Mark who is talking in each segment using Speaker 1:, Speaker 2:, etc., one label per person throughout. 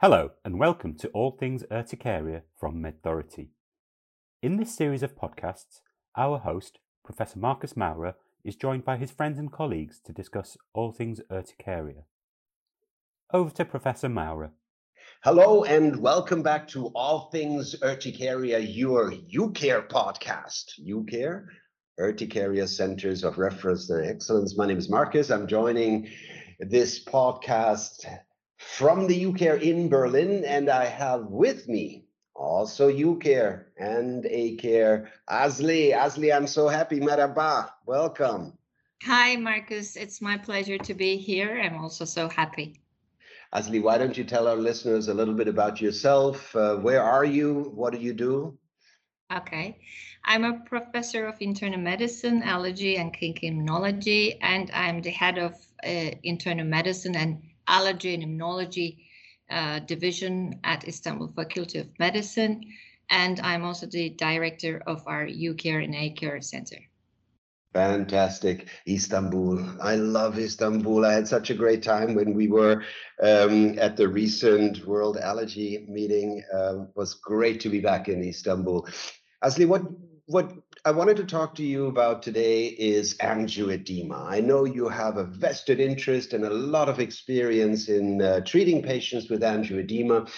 Speaker 1: Hello and welcome to All Things Urticaria from MedThority. In this series of podcasts, our host, Professor Marcus Maurer, is joined by his friends and colleagues to discuss all things urticaria. Over to Professor Maurer.
Speaker 2: Hello and welcome back to All Things Urticaria, your UCare podcast. UCare, Urticaria Centers of Reference and Excellence. My name is Marcus. I'm joining this podcast from the UCare in Berlin, and I have with me also UCare and ACare. Asli, Asli, I'm so happy. Merhaba, welcome.
Speaker 3: Hi, Marcus. It's my pleasure to be here. I'm also so happy.
Speaker 2: Asli, why don't you tell our listeners a little bit about yourself? Uh, where are you? What do you do?
Speaker 3: Okay. I'm a professor of internal medicine, allergy, and immunology, and I'm the head of uh, internal medicine and allergy and immunology uh, division at Istanbul Faculty of Medicine. And I'm also the director of our UCare and ACare Center.
Speaker 2: Fantastic. Istanbul. I love Istanbul. I had such a great time when we were um, at the recent World Allergy meeting. Uh, was great to be back in Istanbul. Asli, what what I wanted to talk to you about today is angioedema. I know you have a vested interest and a lot of experience in uh, treating patients with angioedema.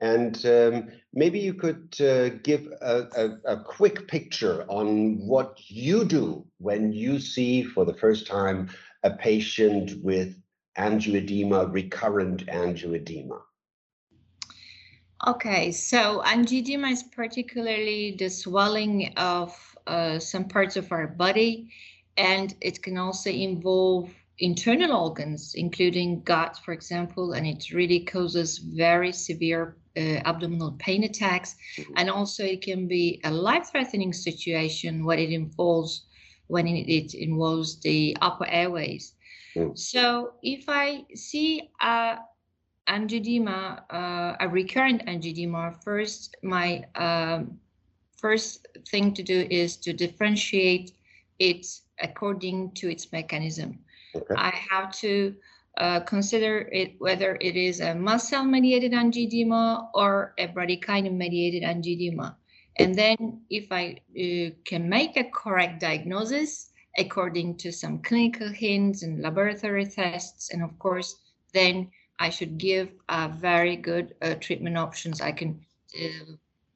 Speaker 2: And um, maybe you could uh, give a, a, a, quick picture on what you do when you see for the first time a patient with angioedema, recurrent angioedema.
Speaker 3: Okay, so angioedema is particularly the swelling of uh, some parts of our body, and it can also involve internal organs, including gut, for example, and it really causes very severe uh, abdominal pain attacks. And also, it can be a life-threatening situation when it involves when it, it involves the upper airways. Mm. So, if I see a angioedema, uh, a recurrent angioedema, first my um, first thing to do is to differentiate it according to its mechanism. Okay. I have to uh, consider it whether it is a mast cell mediated angioedema or a bradykinin mediated angioedema. And then if I uh, can make a correct diagnosis according to some clinical hints and laboratory tests, and of course, then I should give a very good uh, treatment options. I can uh,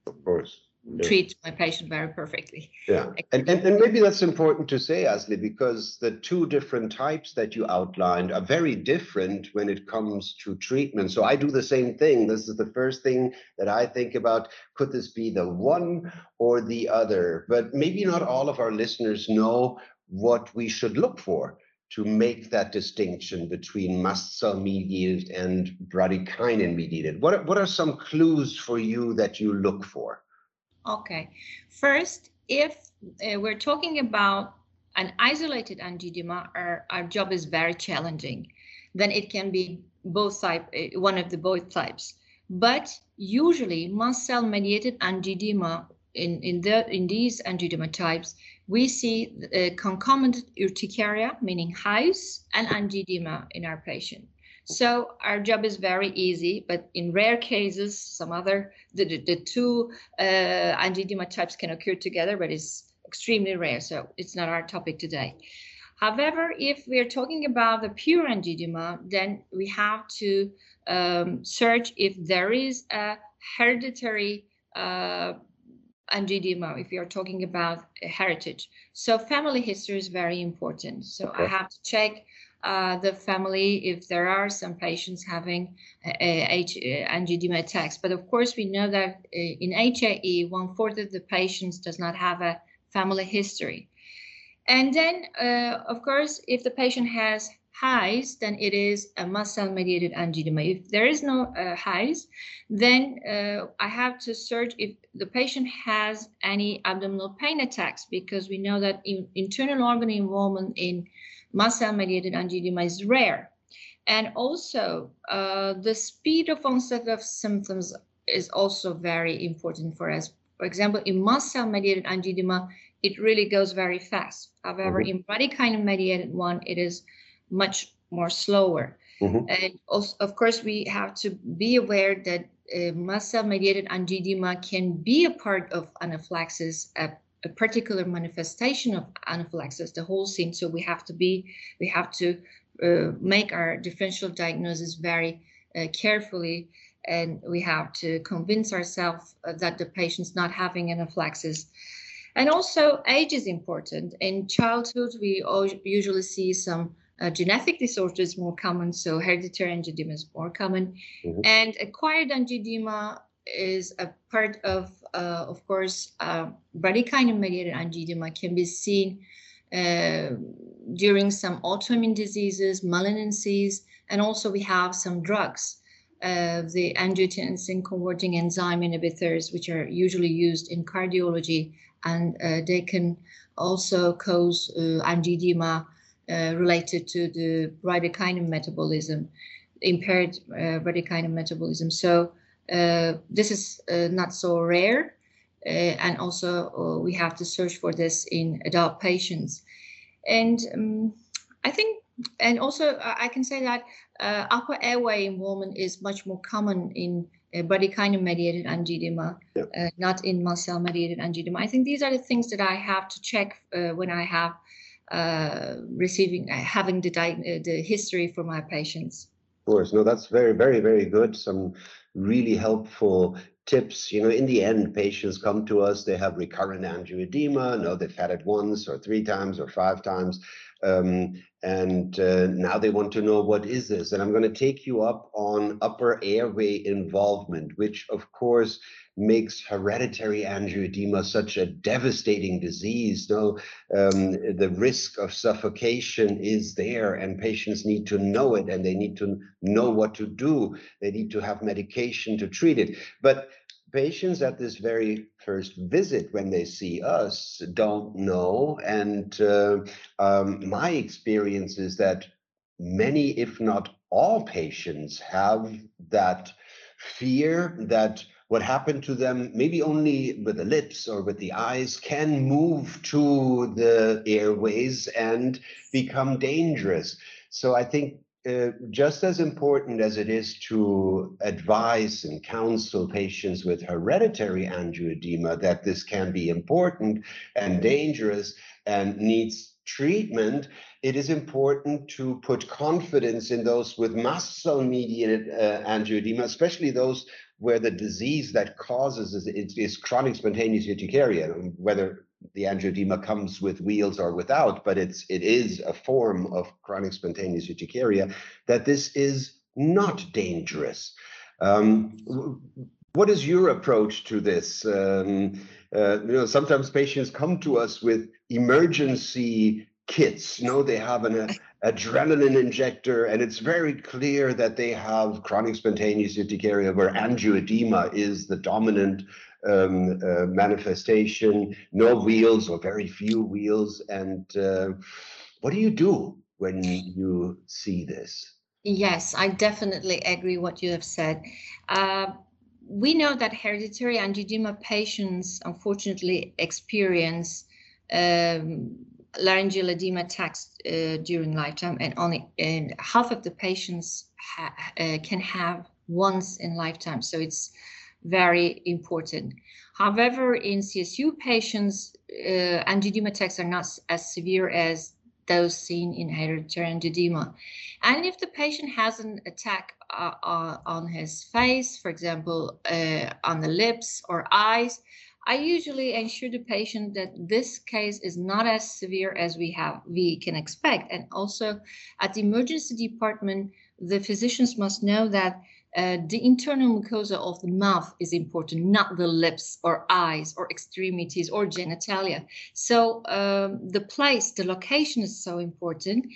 Speaker 2: of course
Speaker 3: yeah. treat my patient very perfectly.
Speaker 2: Yeah, and, and, and maybe that's important to say, Asli, because the two different types that you outlined are very different when it comes to treatment. So I do the same thing. This is the first thing that I think about. Could this be the one or the other? But maybe not all of our listeners know what we should look for to make that distinction between mast cell mediated and bradykinin mediated. What are, what are some clues for you that you look for?
Speaker 3: Okay. First, if uh, we're talking about an isolated angioedema, our, our job is very challenging. Then it can be both type, uh, one of the both types. But usually, mast cell mediated angioedema in in the in these angioedema types, we see uh, concomitant urticaria, meaning hives, and angioedema in our patient. So our job is very easy, but in rare cases, some other the the, the two uh, angioedema types can occur together, but it's extremely rare. So it's not our topic today. However, if we are talking about the pure angioedema, then we have to um, search if there is a hereditary uh, angioedema, if you're talking about heritage. So family history is very important. So okay. I have to check uh, the family if there are some patients having uh, H, angioedema attacks. But of course, we know that uh, in HAE, one fourth of the patients does not have a family history. And then, uh, of course, if the patient has hives, then it is a mast cell mediated angioedema. If there is no uh, hives, then uh, I have to search if the patient has any abdominal pain attacks because we know that in, internal organ involvement in mast cell mediated angioedema is rare. And also, uh, the speed of onset of symptoms is also very important for us. For example, in mast cell mediated angioedema, it really goes very fast. However, mm-hmm. in bradykinin mediated one, it is much more slower. Mm-hmm. And also, of course, we have to be aware that uh, cell mediated angioedema can be a part of anaphylaxis, a, a, particular manifestation of anaphylaxis, the whole scene. So we have to be, we have to uh, make our differential diagnosis very uh, carefully, and we have to convince ourselves that the patient's not having anaphylaxis. And also, age is important. In childhood, we usually see some uh, genetic disorders more common, so hereditary angioedema is more common, mm-hmm. and acquired angioedema is a part of, uh, of course, uh, bradykinin-mediated angioedema can be seen uh, during some autoimmune diseases, malignancies, and also we have some drugs, uh, the angiotensin converting enzyme inhibitors, which are usually used in cardiology, and uh, they can also cause uh, angioedema related to the bradykinin metabolism, impaired bradykinin metabolism. So this is uh, not so rare, uh, and also uh, we have to search for this in adult patients. And um, I think, and also I can say that upper airway involvement is much more common in uh, bradykinin mediated angioedema, yep. uh, not in mast cell mediated angioedema. I think these are the things that I have to check uh, when I have uh, receiving uh, having the uh, the history for my patients.
Speaker 2: Of course, no, that's very, very, very good. Some really helpful tips. You know, in the end, patients come to us, they have recurrent angioedema. No, they've had it once or three times or five times. Um, and uh, now they want to know what is this and i'm going to take you up on upper airway involvement which of course makes hereditary angioedema such a devastating disease no um, the risk of suffocation is there and patients need to know it and they need to know what to do they need to have medication to treat it but patients at this very first visit when they see us don't know. And uh, um, my experience is that many, if not all patients, have that fear that what happened to them, maybe only with the lips or with the eyes, can move to the airways and become dangerous. So I think uh, just as important as it is to advise and counsel patients with hereditary angioedema that this can be important and dangerous and needs treatment, it is important to put confidence in those with mast cell mediated uh, angioedema, especially those where the disease that causes is, is chronic spontaneous urticaria, whether the angioedema comes with wheals or without, but it's it is a form of chronic spontaneous urticaria, that this is not dangerous. Um, what is your approach to this? Um, uh, you know, sometimes patients come to us with emergency kits. You know, they have an adrenaline injector, and it's very clear that they have chronic spontaneous urticaria where angioedema is the dominant um, uh, manifestation, no wheals or very few wheals. And uh, what do you do when you see this?
Speaker 3: Yes, I definitely agree what you have said. Uh, we know that hereditary angioedema patients unfortunately experience um, laryngeal edema attacks uh, during lifetime, and only and half of the patients ha uh, can have once in lifetime. So it's very important. However, in CSU patients, uh, angioedema attacks are not as severe as those seen in hereditary angioedema. And if the patient has an attack uh, uh, on his face, for example, uh, on the lips or eyes, I usually ensure the patient that this case is not as severe as we have we can expect. And also at the emergency department, the physicians must know that uh, the internal mucosa of the mouth is important, not the lips or eyes or extremities or genitalia. So um, the place, the location is so important,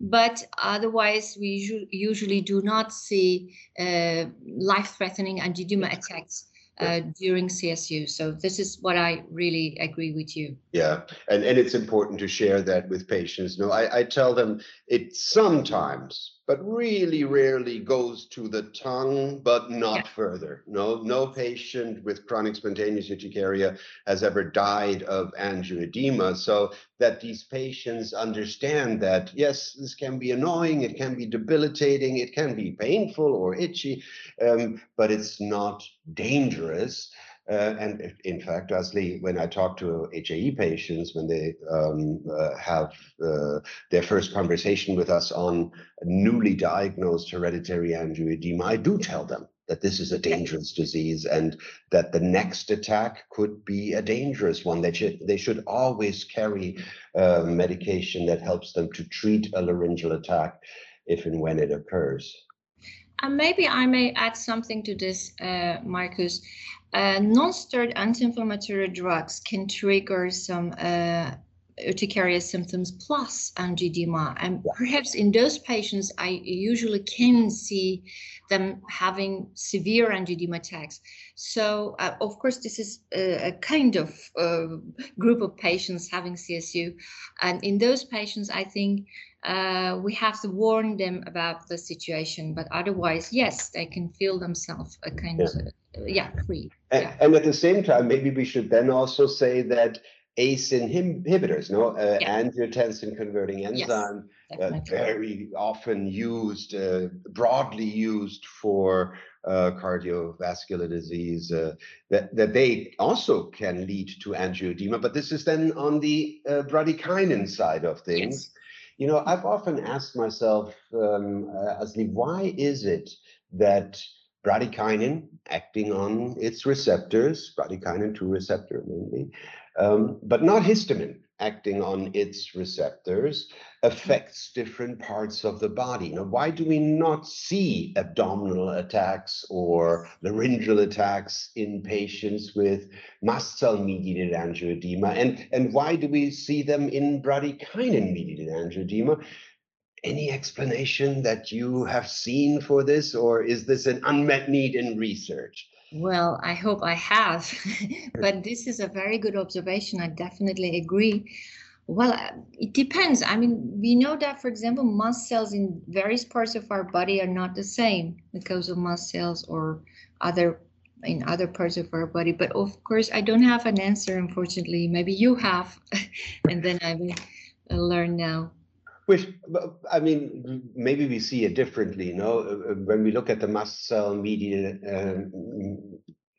Speaker 3: but otherwise we usually do not see uh, life-threatening angioedema attacks uh, during CSU. So this is what I really agree with you.
Speaker 2: Yeah, and and it's important to share that with patients. No, I, I tell them it sometimes but really rarely goes to the tongue, but not yeah. further. No, no patient with chronic spontaneous urticaria has ever died of angioedema. So that these patients understand that, yes, this can be annoying, it can be debilitating, it can be painful or itchy, um, but it's not dangerous. Uh, and in fact, Asli, when I talk to HAE patients, when they um, uh, have uh, their first conversation with us on newly diagnosed hereditary angioedema, I do tell them that this is a dangerous disease and that the next attack could be a dangerous one. They should, they should always carry uh, medication that helps them to treat a laryngeal attack if and when it occurs.
Speaker 3: And maybe I may add something to this, uh, Marcus. Uh, non-steroid anti-inflammatory drugs can trigger some uh, urticaria symptoms plus angioedema. And perhaps in those patients, I usually can see them having severe angioedema attacks. So, uh, of course, this is a, a kind of uh, group of patients having CSU. And in those patients, I think uh, we have to warn them about the situation. But otherwise, yes, they can feel themselves a kind yeah. of, uh, yeah, free.
Speaker 2: And,
Speaker 3: yeah.
Speaker 2: and at the same time, maybe we should then also say that ACE inhibitors, no, uh, yeah. angiotensin converting enzyme, yes, uh, very often used, uh, broadly used for uh, cardiovascular disease, uh, that, that they also can lead to angioedema. But this is then on the uh, bradykinin side of things. Yes. You know, I've often asked myself, um, Asli, why is it that bradykinin acting on its receptors, bradykinin 2 receptor mainly, um, but not histamine acting on its receptors affects different parts of the body. Now, why do we not see abdominal attacks or laryngeal attacks in patients with mast cell mediated angioedema? And, and why do we see them in bradykinin mediated angioedema? Any explanation that you have seen for this, or is this an unmet need in research?
Speaker 3: Well, I hope I have, but this is a very good observation. I definitely agree. Well, uh, it depends. I mean, we know that, for example, mast cells in various parts of our body are not the same because of mast cells or other in other parts of our body. But of course, I don't have an answer, unfortunately. Maybe you have, and then I will uh, learn now.
Speaker 2: Which, I mean, maybe we see it differently. You know, uh, uh, when we look at the mast cell mediated uh,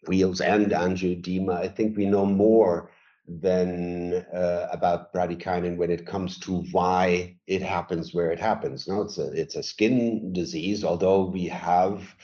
Speaker 2: wheals and angioedema, I think we know more than uh, about bradykinin when it comes to why it happens where it happens. Now, it's a it's a skin disease, although we have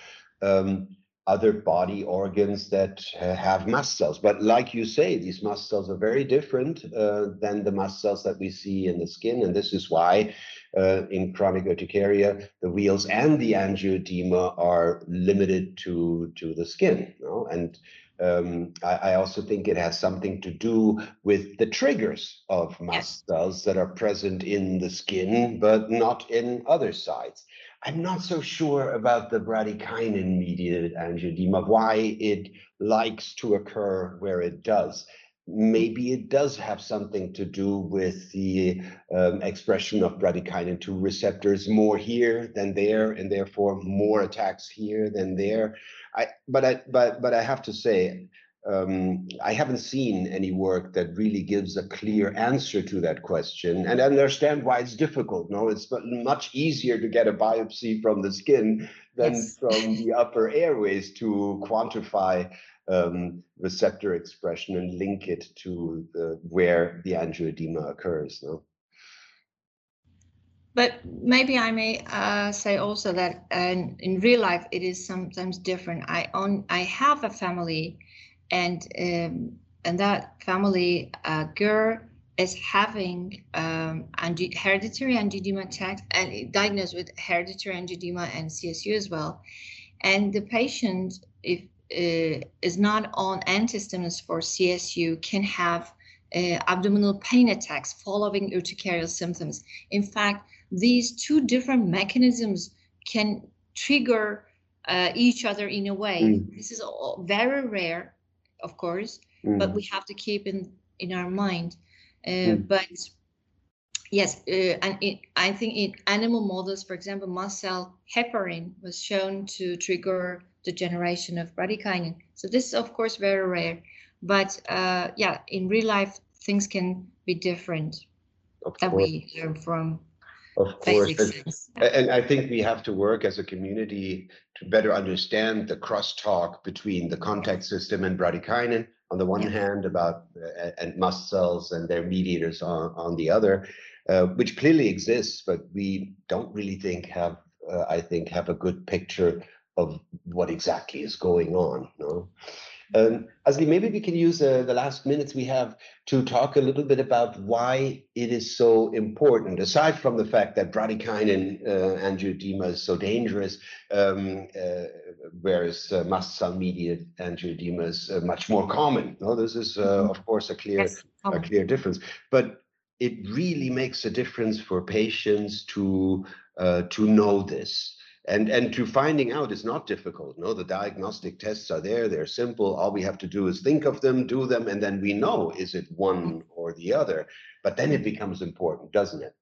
Speaker 2: um, other body organs that have mast cells. But like you say, these mast cells are very different uh, than the mast cells that we see in the skin. And this is why uh, in chronic urticaria, the wheals and the angioedema are limited to, to the skin. You know? And um, I, I, also think it has something to do with the triggers of mast cells that are present in the skin, but not in other sites. I'm not so sure about the bradykinin mediated angioedema, why it likes to occur where it does. Maybe it does have something to do with the um, expression of bradykinin 2 receptors more here than there, and therefore more attacks here than there. I, but I, but but I have to say, um, I haven't seen any work that really gives a clear answer to that question and I understand why it's difficult. No, it's much easier to get a biopsy from the skin than yes. from the upper airways to quantify um, receptor expression and link it to the, where the angioedema occurs. No?
Speaker 3: But maybe I may uh, say also that uh, in real life it is sometimes different. I own, I have a family and um, and that family uh, girl is having um, hereditary angioedema attack and diagnosed with hereditary angioedema and CSU as well. And the patient, if uh, is not on antihistamines for CSU, can have uh, abdominal pain attacks following urticarial symptoms. In fact, these two different mechanisms can trigger uh, each other in a way. Mm. This is very rare, of course, mm. but we have to keep in in our mind. Uh, mm. But Yes, uh, and it, I think in animal models, for example, mast cell heparin was shown to trigger the generation of bradykinin. So this is of course very rare, but uh, yeah, in real life things can be different
Speaker 2: Of
Speaker 3: that
Speaker 2: course,
Speaker 3: we learn from
Speaker 2: of course. And I think we have to work as a community to better understand the crosstalk between the contact system and bradykinin on the one
Speaker 3: Yeah.
Speaker 2: hand about uh, and mast cells and their mediators on, on the other, uh, which clearly exists, but we don't really think have uh, I think have a good picture of what exactly is going on. No. Um, Asli, maybe we can use uh, the last minutes we have to talk a little bit about why it is so important, aside from the fact that bradykinin uh, angioedema is so dangerous, um, uh, whereas uh, mast cell mediated angioedema is uh, much more common. No, this is, uh,
Speaker 3: Mhm.
Speaker 2: of course, a clear,
Speaker 3: Yes,
Speaker 2: a clear difference. But it really makes a difference for patients to uh, to know this. And, and to finding out is not difficult. No, the diagnostic tests are there. They're simple. All we have to do is think of them, do them, and then we know is it one or the other. But then it becomes important, doesn't it?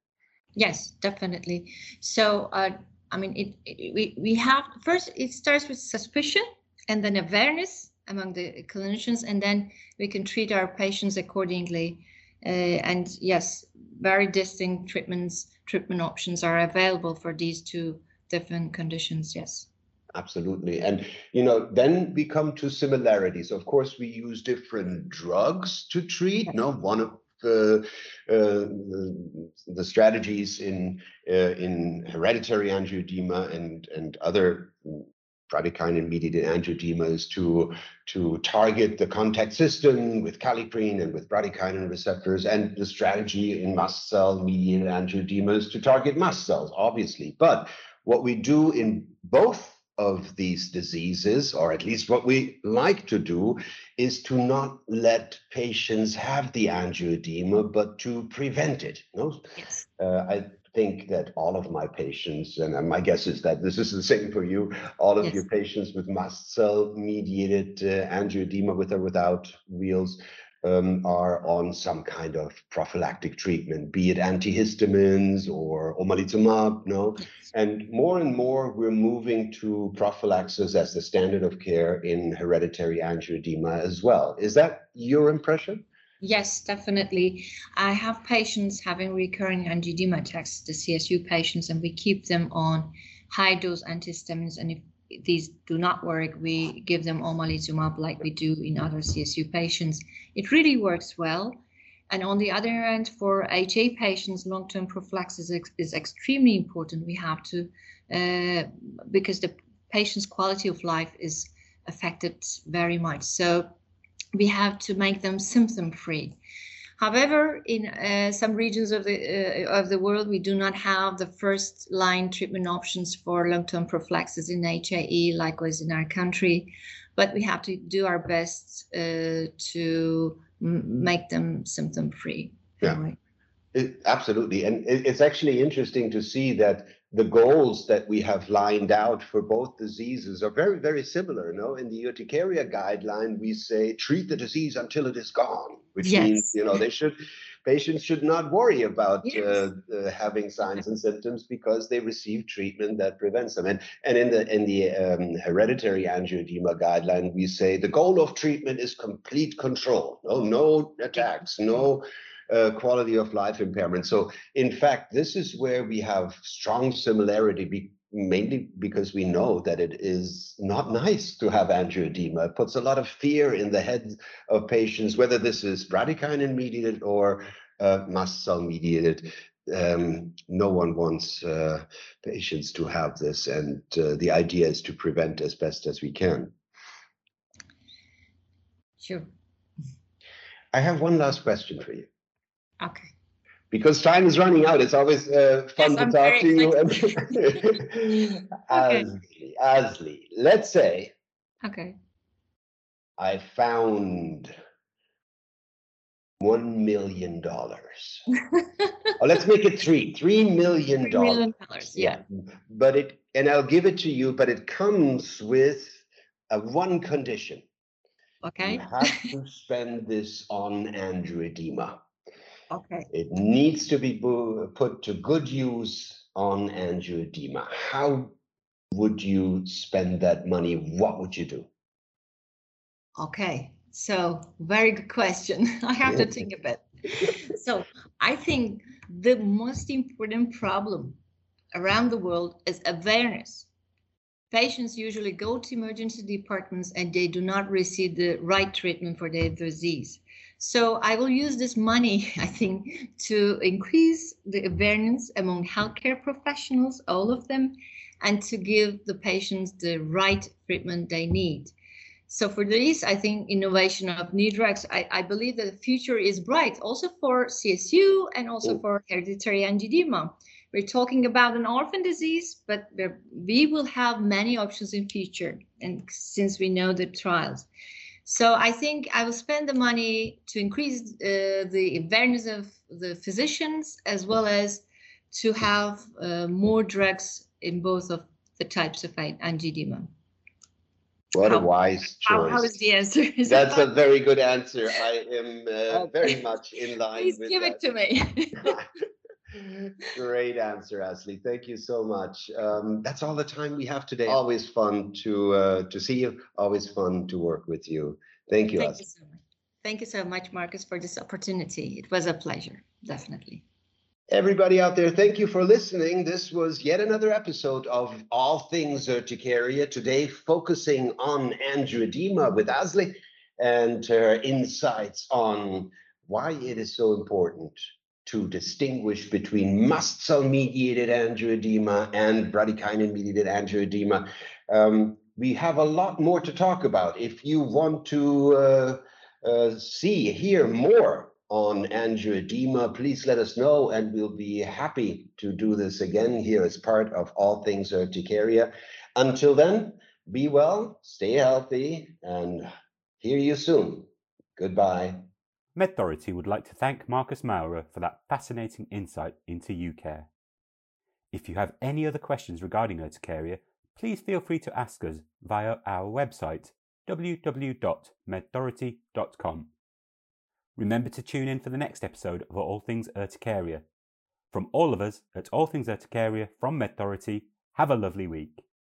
Speaker 3: Yes, definitely. So, uh, I mean, it, it we we have first it starts with suspicion and then awareness among the clinicians, and then we can treat our patients accordingly. Uh, and yes, very distinct treatments treatment options are available for these two different conditions. Yes.
Speaker 2: Absolutely. And, you know, then we come to similarities. Of course, we use different drugs to treat. No, one of the, uh, the, strategies in uh, in hereditary angioedema and and other bradykinin mediated angioedema is to to target the contact system with kallikrein and with bradykinin receptors and the strategy in mast cell mediated angioedema is to target mast cells obviously but what we do in both of these diseases, or at least what we like to do, is to not let patients have the angioedema, but to prevent it. No?
Speaker 3: Yes.
Speaker 2: Uh, I think that all of my patients, and my guess is that this is the same for you, all of
Speaker 3: Yes.
Speaker 2: your patients with mast cell mediated uh, angioedema with or without wheals um, are on some kind of prophylactic treatment, be it antihistamines or omalizumab, no? And more and more, we're moving to prophylaxis as the standard of care in hereditary angioedema as well. Is that your impression?
Speaker 3: Yes, definitely. I have patients having recurring angioedema attacks, the CSU patients, and we keep them on high dose antihistamines. And if these do not work, we give them omalizumab like we do in other CSU patients. It really works well. And on the other hand, for HA patients, long-term prophylaxis is, is extremely important. We have to, uh, because the patient's quality of life is affected very much. So we have to make them symptom-free. However, in uh, some regions of the uh, of the world, we do not have the first line treatment options for long-term prophylaxis in HAE, likewise in our country. But we have to do our best uh, to m- make them symptom-free.
Speaker 2: Yeah.
Speaker 3: Anyway.
Speaker 2: It, absolutely. And it, it's actually interesting to see that the goals that we have lined out for both diseases are very, very similar. You know, in the urticaria guideline, we say treat the disease until it is gone, which
Speaker 3: Yes.
Speaker 2: means you know they should patients should not worry about
Speaker 3: Yes.
Speaker 2: uh, uh, having signs and symptoms because they receive treatment that prevents them. And and in the in the um, hereditary angioedema guideline, we say the goal of treatment is complete control. No, no attacks, no uh, quality of life impairment. So, in fact, this is where we have strong similarity, be, mainly because we know that it is not nice to have angioedema. It puts a lot of fear in the heads of patients, whether this is bradykinin mediated or uh, mast cell mediated. Um, no one wants uh, patients to have this, and uh, the idea is to prevent as best as we can.
Speaker 3: Sure.
Speaker 2: I have one last question for you.
Speaker 3: Okay.
Speaker 2: because time is running out. It's always uh, fun
Speaker 3: Yes,
Speaker 2: to
Speaker 3: I'm
Speaker 2: talk to you. And Asli, Asli, let's say
Speaker 3: Okay.
Speaker 2: I found one million dollars. Oh, let's make it three. Three million dollars.
Speaker 3: million dollars. Yeah.
Speaker 2: But it and I'll give it to you, but it comes with a one condition.
Speaker 3: Okay.
Speaker 2: You have to spend this on angioedema.
Speaker 3: Okay.
Speaker 2: It needs to be put to good use on angioedema. How would you spend that money? What would you do?
Speaker 3: Okay, so very good question. I have to think a bit. So I think the most important problem around the world is awareness. Patients usually go to emergency departments and they do not receive the right treatment for their disease. So I will use this money, I think, to increase the awareness among healthcare professionals, all of them, and to give the patients the right treatment they need. So for this, I think innovation of new drugs, I, I believe that the future is bright also for CSU and also oh. for hereditary angioedema. We're talking about an orphan disease, but we will have many options in future. And since we know the trials. So I think I will spend the money to increase uh, the awareness of the physicians as well as to have uh, more drugs in both of the types of angioedema.
Speaker 2: What how, a wise choice.
Speaker 3: How, how is the answer? Is
Speaker 2: That's a very good answer. I am uh, okay. very much in line
Speaker 3: Please
Speaker 2: with
Speaker 3: give
Speaker 2: that.
Speaker 3: it to me.
Speaker 2: Great answer, Asli. Thank you so much. Um, that's all the time we have today. Always fun to uh, to see you. Always fun to work with you. Thank you.
Speaker 3: Thank Asli. you so much. Thank you so much, Marcus, for this opportunity. It was a pleasure, definitely.
Speaker 2: Everybody out there, thank you for listening. This was yet another episode of All Things Urticaria. Today, focusing on Andrew angioedema with Asli and her insights on why it is so important to distinguish between mast cell mediated angioedema and bradykinin mediated angioedema. Um, we have a lot more to talk about. If you want to uh, uh, see, hear more on angioedema, please let us know and we'll be happy to do this again here as part of All Things Urticaria. Until then, be well, stay healthy, and hear you soon. Goodbye.
Speaker 1: MedThority would like to thank Marcus Maurer for that fascinating insight into UCare. If you have any other questions regarding urticaria, please feel free to ask us via our website www.medthority.com. Remember to tune in for the next episode of All Things Urticaria. From all of us at All Things Urticaria from MedThority, have a lovely week.